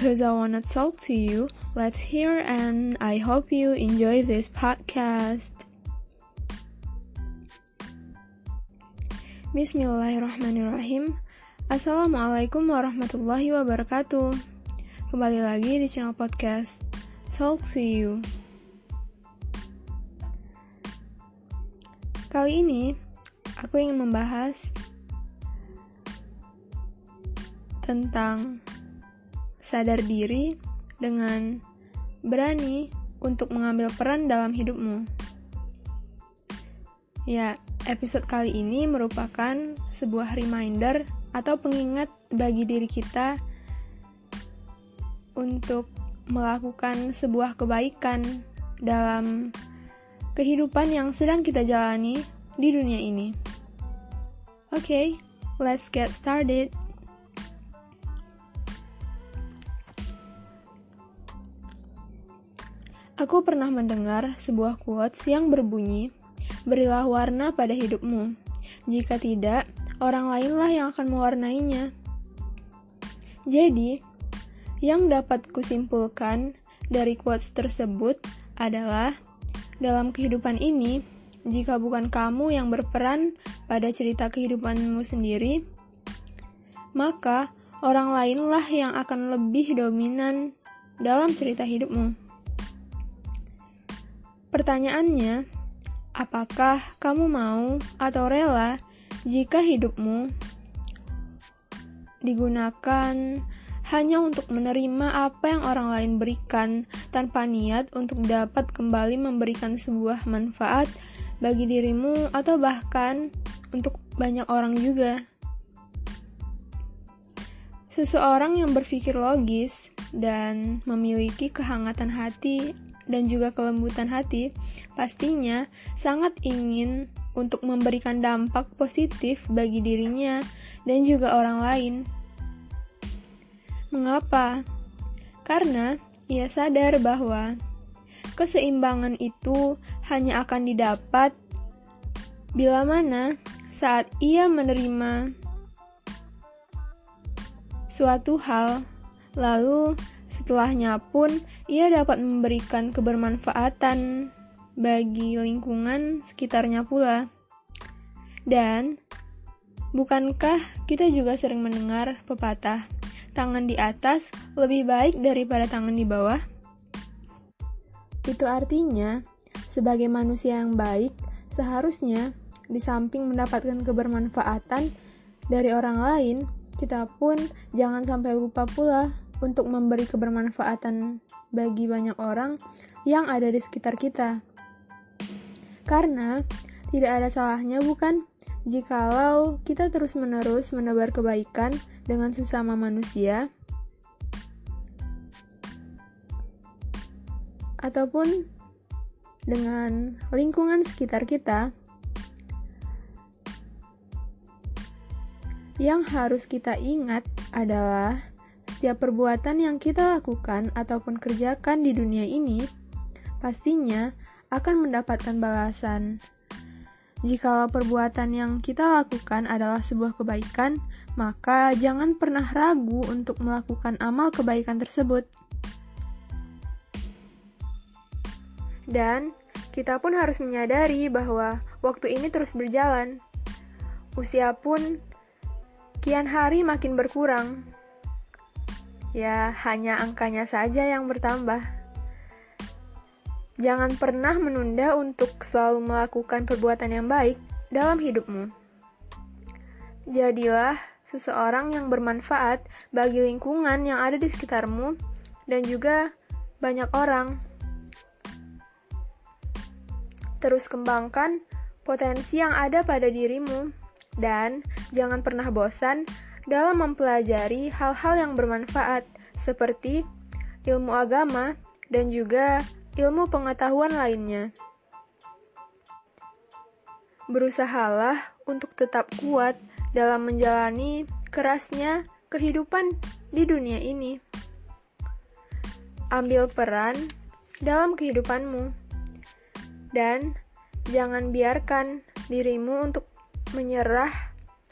Cause I wanna talk to you. Let's hear and I hope you enjoy this podcast. Bismillahirrahmanirrahim. Assalamualaikum warahmatullahi wabarakatuh. Kembali lagi di channel podcast Talk to You. Kali ini aku ingin membahas tentang sadar diri dengan berani untuk mengambil peran dalam hidupmu. Ya, episode kali ini merupakan sebuah reminder atau pengingat bagi diri kita untuk melakukan sebuah kebaikan dalam kehidupan yang sedang kita jalani di dunia ini. Oke, okay, let's get started. Aku pernah mendengar sebuah quotes yang berbunyi, "Berilah warna pada hidupmu. Jika tidak, orang lainlah yang akan mewarnainya." Jadi, yang dapat kusimpulkan dari quotes tersebut adalah dalam kehidupan ini, jika bukan kamu yang berperan pada cerita kehidupanmu sendiri, maka orang lainlah yang akan lebih dominan dalam cerita hidupmu. Pertanyaannya, apakah kamu mau atau rela jika hidupmu digunakan hanya untuk menerima apa yang orang lain berikan tanpa niat untuk dapat kembali memberikan sebuah manfaat bagi dirimu atau bahkan untuk banyak orang juga. Seseorang yang berpikir logis dan memiliki kehangatan hati dan juga kelembutan hati, pastinya sangat ingin untuk memberikan dampak positif bagi dirinya dan juga orang lain. Mengapa? Karena ia sadar bahwa keseimbangan itu hanya akan didapat bila mana saat ia menerima suatu hal, lalu Setelahnya pun, ia dapat memberikan kebermanfaatan bagi lingkungan sekitarnya pula. Dan, bukankah kita juga sering mendengar pepatah, tangan di atas lebih baik daripada tangan di bawah? Itu artinya, sebagai manusia yang baik, seharusnya di samping mendapatkan kebermanfaatan dari orang lain, kita pun jangan sampai lupa pula untuk memberi kebermanfaatan bagi banyak orang yang ada di sekitar kita. Karena tidak ada salahnya bukan jikalau kita terus-menerus menebar kebaikan dengan sesama manusia ataupun dengan lingkungan sekitar kita yang harus kita ingat adalah setiap perbuatan yang kita lakukan ataupun kerjakan di dunia ini pastinya akan mendapatkan balasan. Jikalau perbuatan yang kita lakukan adalah sebuah kebaikan, maka jangan pernah ragu untuk melakukan amal kebaikan tersebut. Dan kita pun harus menyadari bahwa waktu ini terus berjalan. Usia pun kian hari makin berkurang, ya hanya angkanya saja yang bertambah. Jangan pernah menunda untuk selalu melakukan perbuatan yang baik dalam hidupmu. Jadilah seseorang yang bermanfaat bagi lingkungan yang ada di sekitarmu dan juga banyak orang. Terus kembangkan potensi yang ada pada dirimu dan jangan pernah bosan dalam mempelajari hal-hal yang bermanfaat seperti ilmu agama dan juga ilmu pengetahuan lainnya. Berusahalah untuk tetap kuat dalam menjalani kerasnya kehidupan di dunia ini. Ambil peran dalam kehidupanmu dan jangan biarkan dirimu untuk menyerah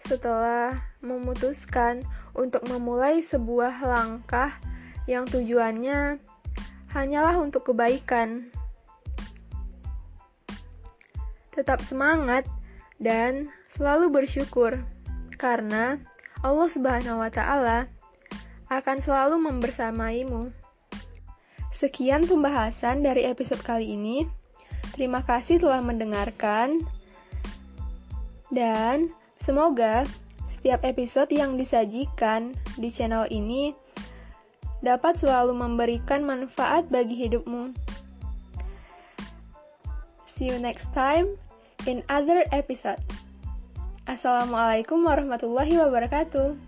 setelah memutuskan untuk memulai sebuah langkah yang tujuannya hanyalah untuk kebaikan. Tetap semangat dan selalu bersyukur karena Allah Subhanahu wa taala akan selalu membersamaimu. Sekian pembahasan dari episode kali ini. Terima kasih telah mendengarkan. Dan semoga setiap episode yang disajikan di channel ini dapat selalu memberikan manfaat bagi hidupmu. See you next time in other episode. Assalamualaikum warahmatullahi wabarakatuh.